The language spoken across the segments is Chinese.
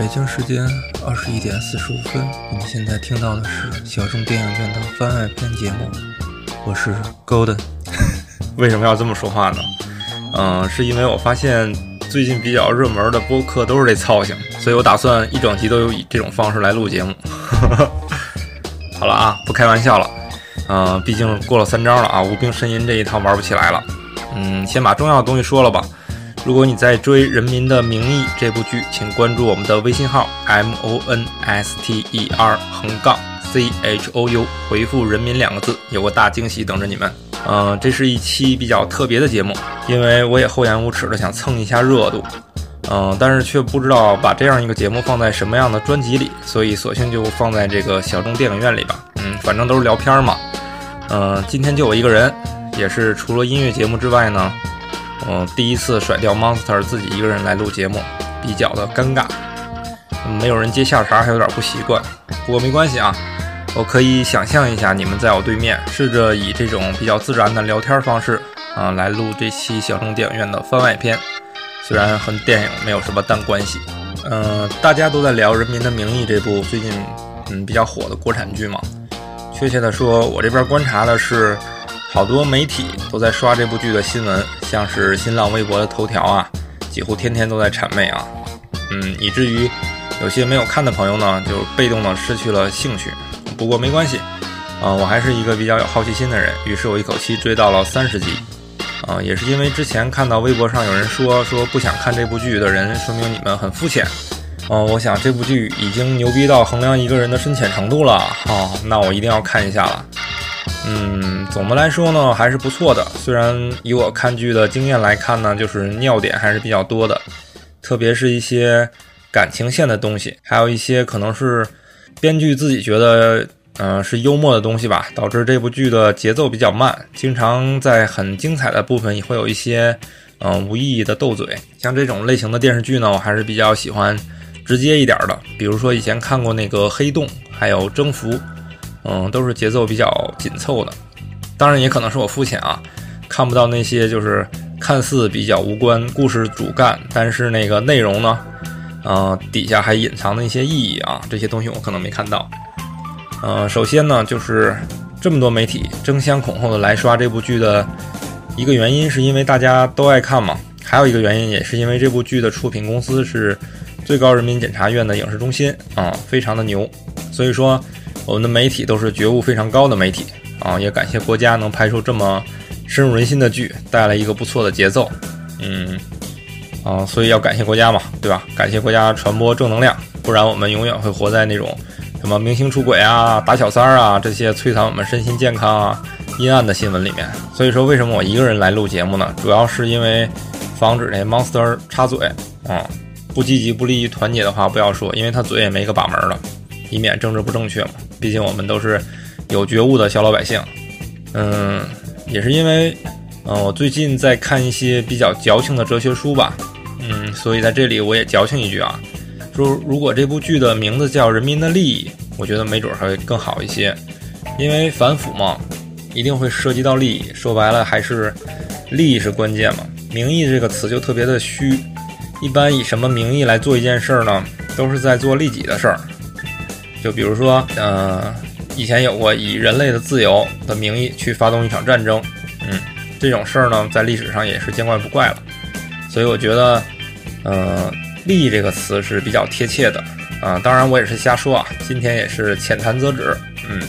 北京时间二十一点四十五分，你们现在听到的是小众电影院的番外篇节目，我是 Golden。为什么要这么说话呢？嗯，是因为我发现最近比较热门的播客都是这操性，所以我打算一整集都以这种方式来录节目。好了啊，不开玩笑了。嗯，毕竟过了三招了啊，无病呻吟这一套玩不起来了。嗯，先把重要的东西说了吧。如果你在追《人民的名义》这部剧，请关注我们的微信号 m o n s t e r 横杠 c h o u，回复“人民”两个字，有个大惊喜等着你们。嗯，这是一期比较特别的节目，因为我也厚颜无耻的想蹭一下热度。嗯，但是却不知道把这样一个节目放在什么样的专辑里，所以索性就放在这个小众电影院里吧。嗯，反正都是聊片嘛。嗯，今天就我一个人，也是除了音乐节目之外呢。嗯，第一次甩掉 Monster 自己一个人来录节目，比较的尴尬，没有人接下茬，还有点不习惯。不过没关系啊，我可以想象一下你们在我对面，试着以这种比较自然的聊天方式啊来录这期小众电影院的番外篇。虽然和电影没有什么单关系，嗯，大家都在聊《人民的名义》这部最近嗯比较火的国产剧嘛。确切的说，我这边观察的是。好多媒体都在刷这部剧的新闻，像是新浪微博的头条啊，几乎天天都在谄媚啊，嗯，以至于有些没有看的朋友呢，就被动的失去了兴趣。不过没关系，啊，我还是一个比较有好奇心的人，于是我一口气追到了三十集，啊，也是因为之前看到微博上有人说说不想看这部剧的人，说明你们很肤浅，嗯，我想这部剧已经牛逼到衡量一个人的深浅程度了，啊，那我一定要看一下了。嗯，总的来说呢，还是不错的。虽然以我看剧的经验来看呢，就是尿点还是比较多的，特别是一些感情线的东西，还有一些可能是编剧自己觉得，嗯，是幽默的东西吧，导致这部剧的节奏比较慢，经常在很精彩的部分也会有一些，嗯，无意义的斗嘴。像这种类型的电视剧呢，我还是比较喜欢直接一点的，比如说以前看过那个《黑洞》，还有《征服》。嗯，都是节奏比较紧凑的，当然也可能是我肤浅啊，看不到那些就是看似比较无关故事主干，但是那个内容呢，呃，底下还隐藏的一些意义啊，这些东西我可能没看到。呃，首先呢，就是这么多媒体争相恐后的来刷这部剧的一个原因，是因为大家都爱看嘛，还有一个原因也是因为这部剧的出品公司是最高人民检察院的影视中心啊，非常的牛，所以说。我们的媒体都是觉悟非常高的媒体啊，也感谢国家能拍出这么深入人心的剧，带来一个不错的节奏。嗯，啊，所以要感谢国家嘛，对吧？感谢国家传播正能量，不然我们永远会活在那种什么明星出轨啊、打小三儿啊这些摧残我们身心健康啊阴暗的新闻里面。所以说，为什么我一个人来录节目呢？主要是因为防止那 monster 插嘴啊，不积极、不利于团结的话不要说，因为他嘴也没个把门的，以免政治不正确嘛。毕竟我们都是有觉悟的小老百姓，嗯，也是因为，嗯，我最近在看一些比较矫情的哲学书吧，嗯，所以在这里我也矫情一句啊，说如果这部剧的名字叫《人民的利益》，我觉得没准还会更好一些，因为反腐嘛，一定会涉及到利益，说白了还是利益是关键嘛，名义这个词就特别的虚，一般以什么名义来做一件事儿呢？都是在做利己的事儿。就比如说，呃，以前有过以人类的自由的名义去发动一场战争，嗯，这种事儿呢，在历史上也是见怪不怪了。所以我觉得，呃，利益这个词是比较贴切的啊。当然，我也是瞎说啊，今天也是浅谈则止，嗯，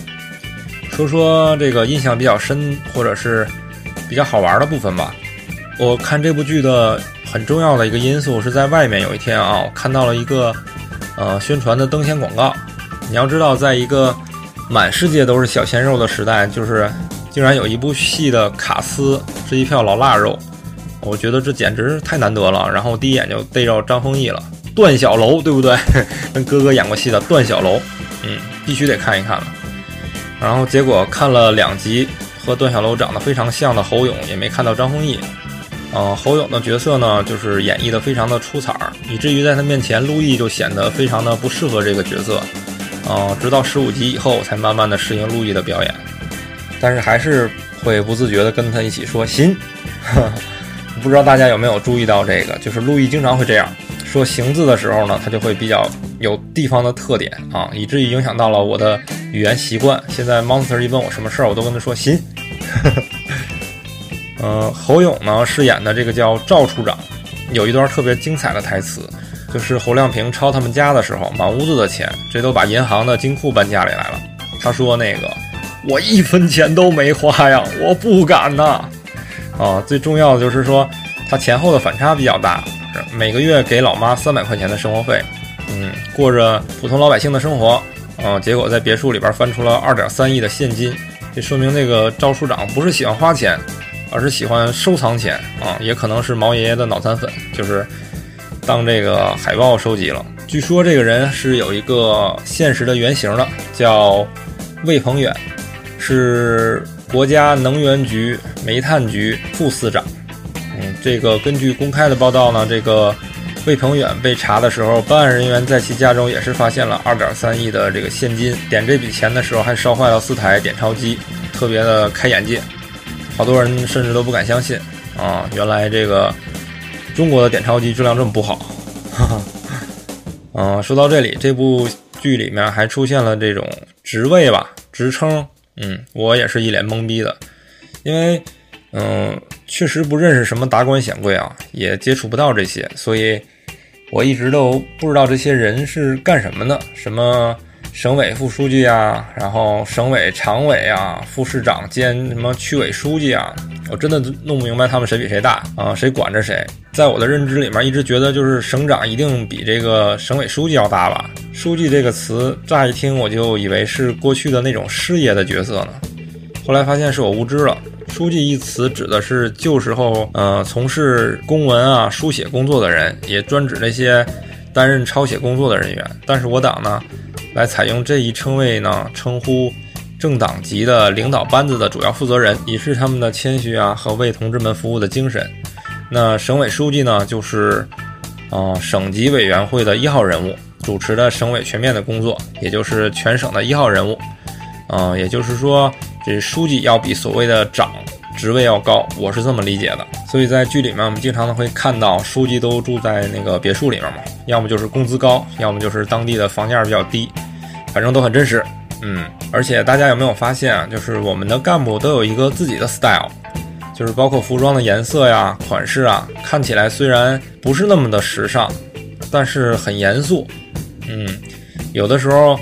说说这个印象比较深或者是比较好玩的部分吧。我看这部剧的很重要的一个因素是在外面有一天啊，我看到了一个呃宣传的灯箱广告。你要知道，在一个满世界都是小鲜肉的时代，就是竟然有一部戏的卡司是一票老腊肉，我觉得这简直太难得了。然后第一眼就逮着张丰毅了，段小楼，对不对？跟哥哥演过戏的段小楼，嗯，必须得看一看了。然后结果看了两集，和段小楼长得非常像的侯勇，也没看到张丰毅。嗯，侯勇的角色呢，就是演绎的非常的出彩儿，以至于在他面前，陆毅就显得非常的不适合这个角色。哦，直到十五集以后才慢慢的适应陆毅的表演，但是还是会不自觉的跟他一起说行。不知道大家有没有注意到这个，就是陆毅经常会这样说“行”字的时候呢，他就会比较有地方的特点啊，以至于影响到了我的语言习惯。现在 Monster 一问我什么事儿，我都跟他说“行”。呃，侯勇呢饰演的这个叫赵处长，有一段特别精彩的台词，就是侯亮平抄他们家的时候，满屋子的钱，这都把银行的金库搬家里来了。他说：“那个，我一分钱都没花呀，我不敢呐。”啊，最重要的就是说，他前后的反差比较大，每个月给老妈三百块钱的生活费，嗯，过着普通老百姓的生活，啊，结果在别墅里边翻出了二点三亿的现金，这说明这个赵处长不是喜欢花钱。而是喜欢收藏钱啊，也可能是毛爷爷的脑残粉，就是当这个海报收集了。据说这个人是有一个现实的原型的，叫魏鹏远，是国家能源局煤炭局副司长。嗯，这个根据公开的报道呢，这个魏鹏远被查的时候，办案人员在其家中也是发现了二点三亿的这个现金，点这笔钱的时候还烧坏了四台点钞机，特别的开眼界。好多人甚至都不敢相信啊！原来这个中国的点钞机质量这么不好。嗯，说到这里，这部剧里面还出现了这种职位吧、职称。嗯，我也是一脸懵逼的，因为嗯，确实不认识什么达官显贵啊，也接触不到这些，所以我一直都不知道这些人是干什么的，什么。省委副书记啊，然后省委常委啊，副市长兼什么区委书记啊，我真的弄不明白他们谁比谁大啊，谁管着谁？在我的认知里面，一直觉得就是省长一定比这个省委书记要大吧？书记这个词，乍一听我就以为是过去的那种师爷的角色呢，后来发现是我无知了。书记一词指的是旧时候呃从事公文啊书写工作的人，也专指那些担任抄写工作的人员。但是我党呢？来采用这一称谓呢，称呼政党级的领导班子的主要负责人，以示他们的谦虚啊和为同志们服务的精神。那省委书记呢，就是啊省级委员会的一号人物，主持的省委全面的工作，也就是全省的一号人物。啊，也就是说，这书记要比所谓的长职位要高，我是这么理解的。所以在剧里面，我们经常的会看到书记都住在那个别墅里面嘛，要么就是工资高，要么就是当地的房价比较低。反正都很真实，嗯，而且大家有没有发现啊？就是我们的干部都有一个自己的 style，就是包括服装的颜色呀、款式啊，看起来虽然不是那么的时尚，但是很严肃，嗯，有的时候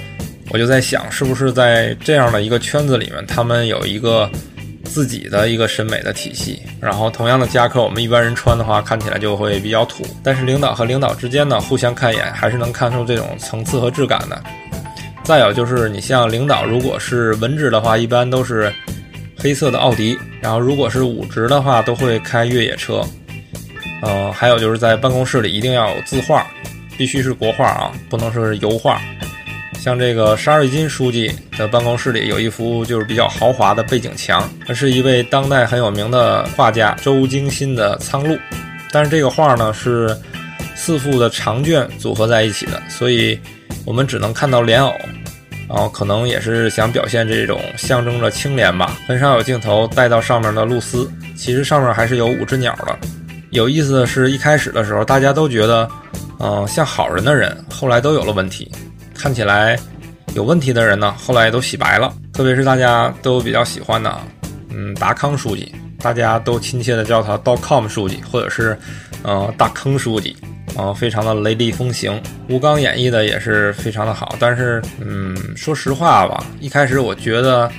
我就在想，是不是在这样的一个圈子里面，他们有一个自己的一个审美的体系。然后同样的夹克，我们一般人穿的话，看起来就会比较土，但是领导和领导之间呢，互相看一眼，还是能看出这种层次和质感的。再有就是，你像领导，如果是文职的话，一般都是黑色的奥迪；然后如果是武职的话，都会开越野车。嗯，还有就是在办公室里一定要有字画，必须是国画啊，不能说是油画。像这个沙瑞金书记的办公室里有一幅就是比较豪华的背景墙，那是一位当代很有名的画家周京新的《苍鹭》，但是这个画呢是四幅的长卷组合在一起的，所以我们只能看到莲藕。然后可能也是想表现这种象征着清廉吧，很少有镜头带到上面的露丝，其实上面还是有五只鸟的。有意思的是，一开始的时候大家都觉得，嗯，像好人的人，后来都有了问题。看起来有问题的人呢，后来都洗白了。特别是大家都比较喜欢的，嗯，达康书记，大家都亲切的叫他 “dotcom 书记”或者是，嗯，大坑书记。啊，非常的雷厉风行，吴刚演绎的也是非常的好。但是，嗯，说实话吧，一开始我觉得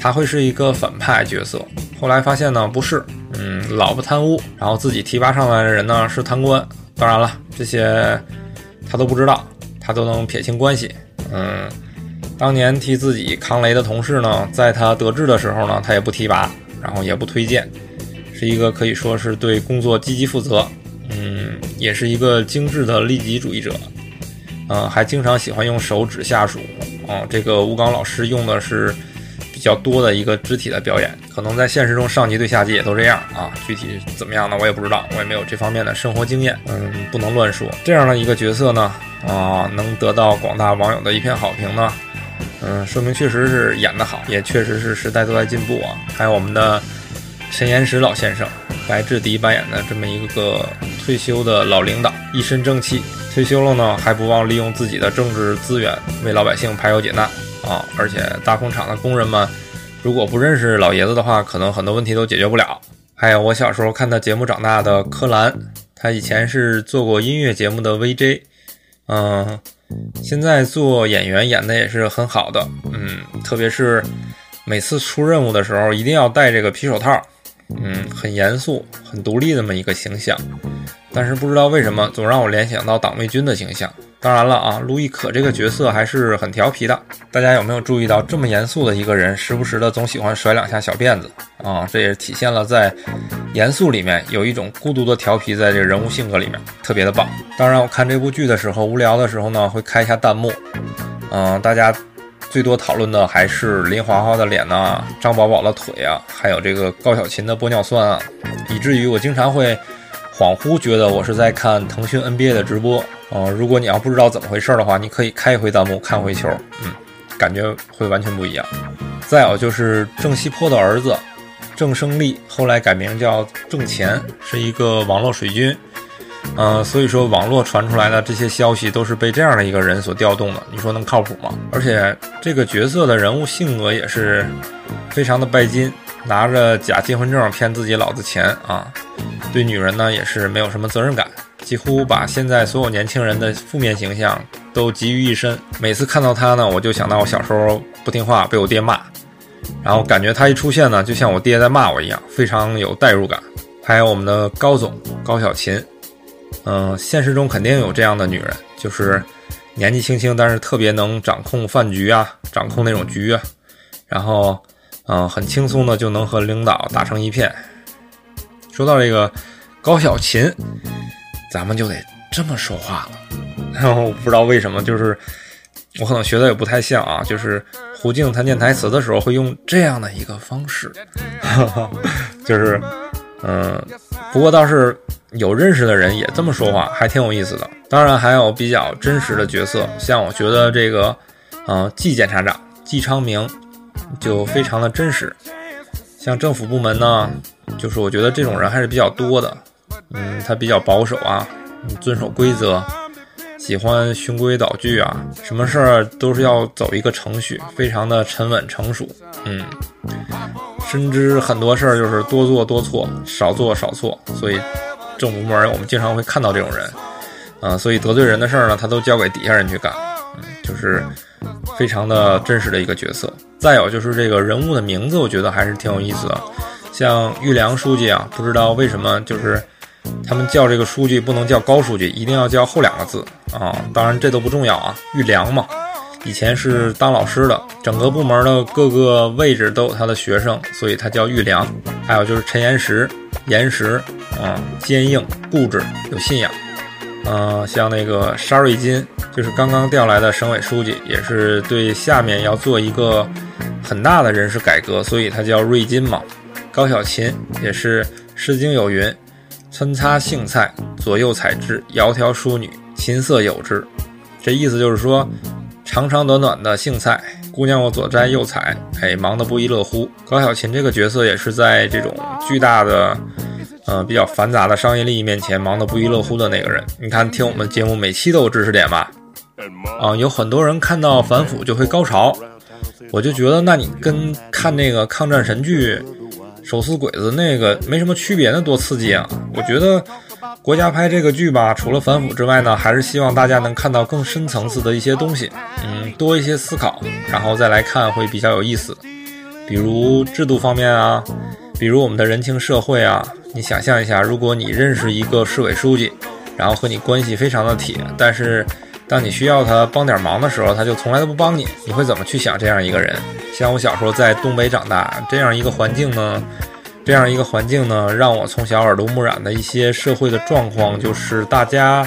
他会是一个反派角色，后来发现呢不是，嗯，老婆贪污，然后自己提拔上来的人呢是贪官。当然了，这些他都不知道，他都能撇清关系。嗯，当年替自己扛雷的同事呢，在他得志的时候呢，他也不提拔，然后也不推荐，是一个可以说是对工作积极负责。也是一个精致的利己主义者，嗯，还经常喜欢用手指下属。哦，这个吴刚老师用的是比较多的一个肢体的表演，可能在现实中上级对下级也都这样啊。具体怎么样呢？我也不知道，我也没有这方面的生活经验，嗯，不能乱说。这样的一个角色呢，啊，能得到广大网友的一片好评呢，嗯，说明确实是演得好，也确实是时代都在进步啊。还有我们的陈岩石老先生。白志迪扮演的这么一个退休的老领导，一身正气。退休了呢，还不忘利用自己的政治资源为老百姓排忧解难啊！而且大工厂的工人们，如果不认识老爷子的话，可能很多问题都解决不了。还有我小时候看他节目长大的柯蓝，他以前是做过音乐节目的 VJ，嗯，现在做演员演的也是很好的，嗯，特别是每次出任务的时候，一定要戴这个皮手套。嗯，很严肃、很独立那么一个形象，但是不知道为什么总让我联想到党卫军的形象。当然了啊，陆亦可这个角色还是很调皮的。大家有没有注意到，这么严肃的一个人，时不时的总喜欢甩两下小辫子啊？这也体现了在严肃里面有一种孤独的调皮，在这人物性格里面特别的棒。当然，我看这部剧的时候，无聊的时候呢，会开一下弹幕，嗯，大家。最多讨论的还是林华华的脸呐，张宝宝的腿啊，还有这个高小琴的玻尿酸啊，以至于我经常会恍惚觉得我是在看腾讯 NBA 的直播啊。如果你要不知道怎么回事的话，你可以开一回弹幕看回球，嗯，感觉会完全不一样。再有就是郑西坡的儿子郑胜利，后来改名叫郑乾，是一个网络水军。嗯，所以说网络传出来的这些消息都是被这样的一个人所调动的，你说能靠谱吗？而且这个角色的人物性格也是非常的拜金，拿着假结婚证骗自己老子钱啊，对女人呢也是没有什么责任感，几乎把现在所有年轻人的负面形象都集于一身。每次看到他呢，我就想到我小时候不听话被我爹骂，然后感觉他一出现呢，就像我爹在骂我一样，非常有代入感。还有我们的高总高小琴。嗯，现实中肯定有这样的女人，就是年纪轻轻，但是特别能掌控饭局啊，掌控那种局啊，然后，嗯，很轻松的就能和领导打成一片。说到这个高小琴，咱们就得这么说话了。然后不知道为什么，就是我可能学的也不太像啊，就是胡静她念台词的时候会用这样的一个方式，就是，嗯，不过倒是。有认识的人也这么说话，还挺有意思的。当然还有比较真实的角色，像我觉得这个，呃，季检察长季昌明就非常的真实。像政府部门呢，就是我觉得这种人还是比较多的。嗯，他比较保守啊，遵守规则，喜欢循规蹈矩啊，什么事儿都是要走一个程序，非常的沉稳成熟。嗯，深知很多事儿就是多做多错，少做少错，所以。政府部门，我们经常会看到这种人，啊，所以得罪人的事儿呢，他都交给底下人去干，嗯，就是非常的真实的一个角色。再有就是这个人物的名字，我觉得还是挺有意思的，像玉良书记啊，不知道为什么就是他们叫这个书记不能叫高书记，一定要叫后两个字啊。当然这都不重要啊，玉良嘛，以前是当老师的，整个部门的各个位置都有他的学生，所以他叫玉良。还有就是陈岩石。岩石啊，坚硬固执，有信仰。嗯，像那个沙瑞金，就是刚刚调来的省委书记，也是对下面要做一个很大的人事改革，所以他叫瑞金嘛。高小琴也是《诗经》有云：“参差荇菜，左右采之，窈窕淑女，琴瑟友之。”这意思就是说，长长短短的荇菜，姑娘我左摘右采，哎，忙得不亦乐乎。高小琴这个角色也是在这种巨大的。呃，比较繁杂的商业利益面前，忙得不亦乐乎的那个人，你看，听我们节目每期都有知识点吧？啊，有很多人看到反腐就会高潮，我就觉得，那你跟看那个抗战神剧《手撕鬼子》那个没什么区别，那多刺激啊！我觉得国家拍这个剧吧，除了反腐之外呢，还是希望大家能看到更深层次的一些东西，嗯，多一些思考，然后再来看会比较有意思。比如制度方面啊，比如我们的人情社会啊。你想象一下，如果你认识一个市委书记，然后和你关系非常的铁，但是当你需要他帮点忙的时候，他就从来都不帮你，你会怎么去想这样一个人？像我小时候在东北长大，这样一个环境呢，这样一个环境呢，让我从小耳濡目染的一些社会的状况，就是大家。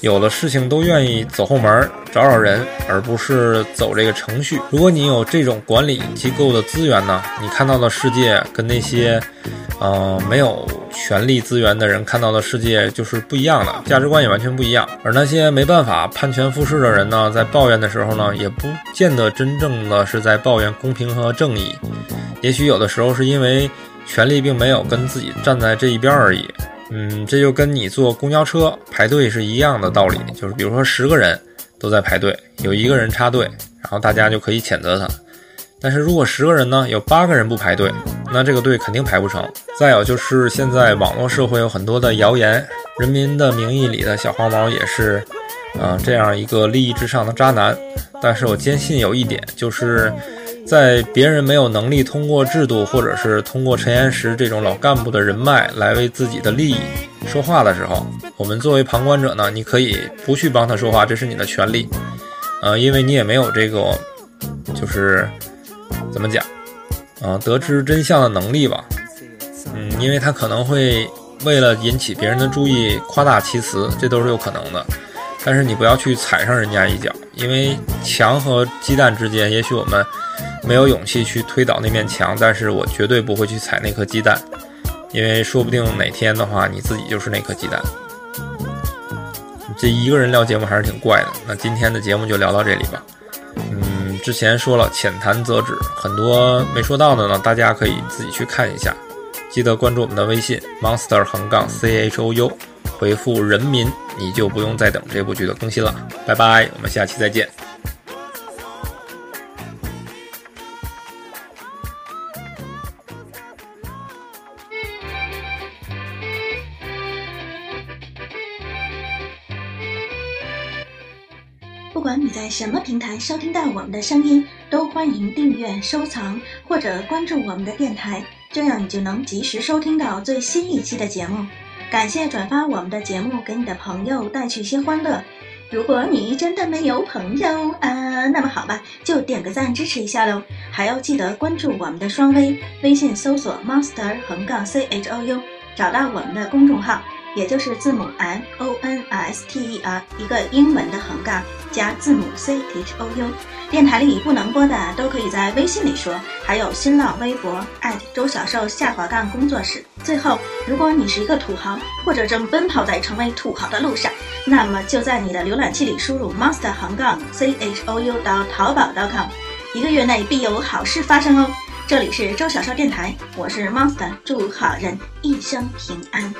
有的事情都愿意走后门找找人，而不是走这个程序。如果你有这种管理机构的资源呢，你看到的世界跟那些，呃，没有权力资源的人看到的世界就是不一样的，价值观也完全不一样。而那些没办法攀权附势的人呢，在抱怨的时候呢，也不见得真正的是在抱怨公平和正义。也许有的时候是因为权力并没有跟自己站在这一边而已。嗯，这就跟你坐公交车排队是一样的道理，就是比如说十个人都在排队，有一个人插队，然后大家就可以谴责他。但是如果十个人呢，有八个人不排队，那这个队肯定排不成。再有就是现在网络社会有很多的谣言，《人民的名义》里的小黄毛也是，啊，这样一个利益至上的渣男。但是我坚信有一点，就是在别人没有能力通过制度或者是通过陈岩石这种老干部的人脉来为自己的利益说话的时候，我们作为旁观者呢，你可以不去帮他说话，这是你的权利，呃，因为你也没有这个，就是。怎么讲？啊，得知真相的能力吧。嗯，因为他可能会为了引起别人的注意夸大其词，这都是有可能的。但是你不要去踩上人家一脚，因为墙和鸡蛋之间，也许我们没有勇气去推倒那面墙，但是我绝对不会去踩那颗鸡蛋，因为说不定哪天的话，你自己就是那颗鸡蛋。这一个人聊节目还是挺怪的。那今天的节目就聊到这里吧。嗯。之前说了，浅谈则止，很多没说到的呢，大家可以自己去看一下。记得关注我们的微信 monster 横杠 c h o u，回复人民，你就不用再等这部剧的更新了。拜拜，我们下期再见。不管你在什么平台收听到我们的声音，都欢迎订阅、收藏或者关注我们的电台，这样你就能及时收听到最新一期的节目。感谢转发我们的节目给你的朋友，带去些欢乐。如果你真的没有朋友啊，那么好吧，就点个赞支持一下喽。还要记得关注我们的双微，微信搜索 monster 横杠 c h o u，找到我们的公众号。也就是字母 M O N S T E R 一个英文的横杠加字母 C H O U，电台里不能播的都可以在微信里说，还有新浪微博周小瘦下滑杠工作室。最后，如果你是一个土豪，或者正奔跑在成为土豪的路上，那么就在你的浏览器里输入 monster 横杠 C H O U 到淘宝 .com，一个月内必有好事发生哦。这里是周小瘦电台，我是 Monster，祝好人一生平安。